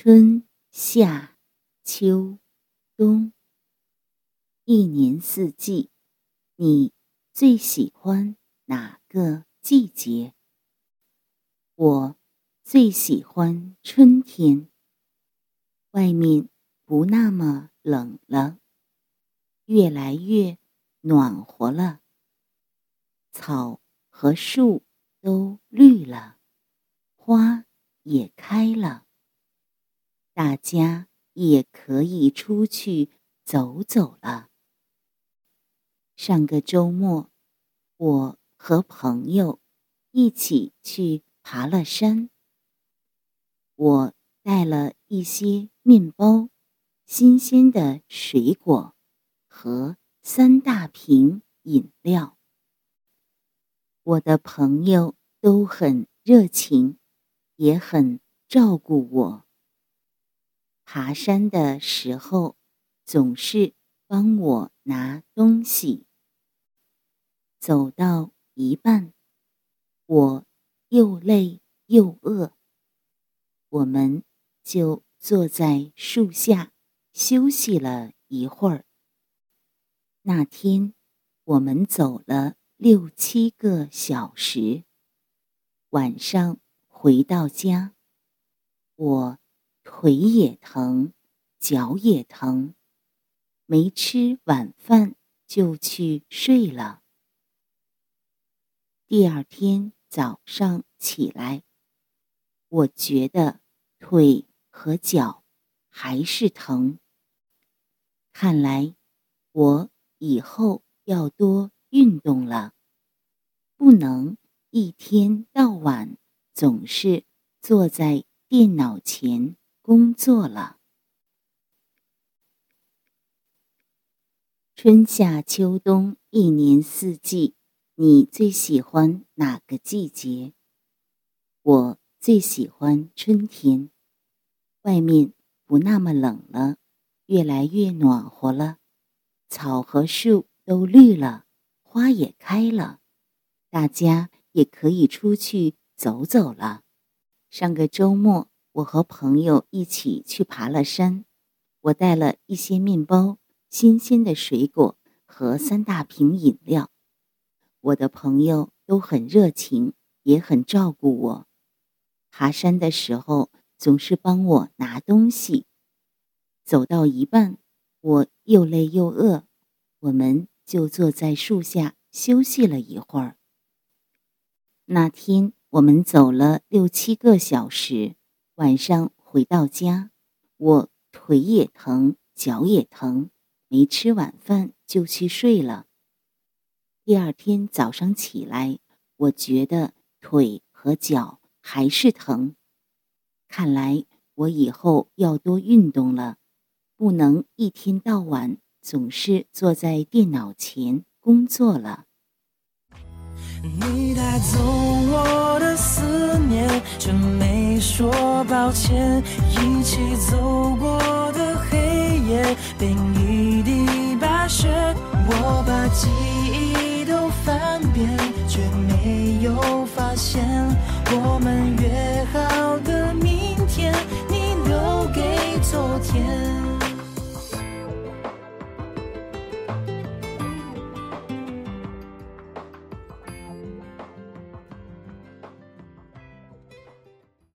春夏秋冬，一年四季，你最喜欢哪个季节？我最喜欢春天。外面不那么冷了，越来越暖和了。草和树都绿了，花也开了。大家也可以出去走走了。上个周末，我和朋友一起去爬了山。我带了一些面包、新鲜的水果和三大瓶饮料。我的朋友都很热情，也很照顾我。爬山的时候，总是帮我拿东西。走到一半，我又累又饿，我们就坐在树下休息了一会儿。那天我们走了六七个小时，晚上回到家，我。腿也疼，脚也疼，没吃晚饭就去睡了。第二天早上起来，我觉得腿和脚还是疼。看来我以后要多运动了，不能一天到晚总是坐在电脑前。工作了。春夏秋冬，一年四季，你最喜欢哪个季节？我最喜欢春天，外面不那么冷了，越来越暖和了，草和树都绿了，花也开了，大家也可以出去走走了。上个周末。我和朋友一起去爬了山，我带了一些面包、新鲜的水果和三大瓶饮料。我的朋友都很热情，也很照顾我。爬山的时候总是帮我拿东西。走到一半，我又累又饿，我们就坐在树下休息了一会儿。那天我们走了六七个小时。晚上回到家，我腿也疼，脚也疼，没吃晚饭就去睡了。第二天早上起来，我觉得腿和脚还是疼。看来我以后要多运动了，不能一天到晚总是坐在电脑前工作了。你带走我的思念，却没说抱歉。一起走过的黑夜，变一地白雪。我把记忆都翻遍，却没有发现我们约。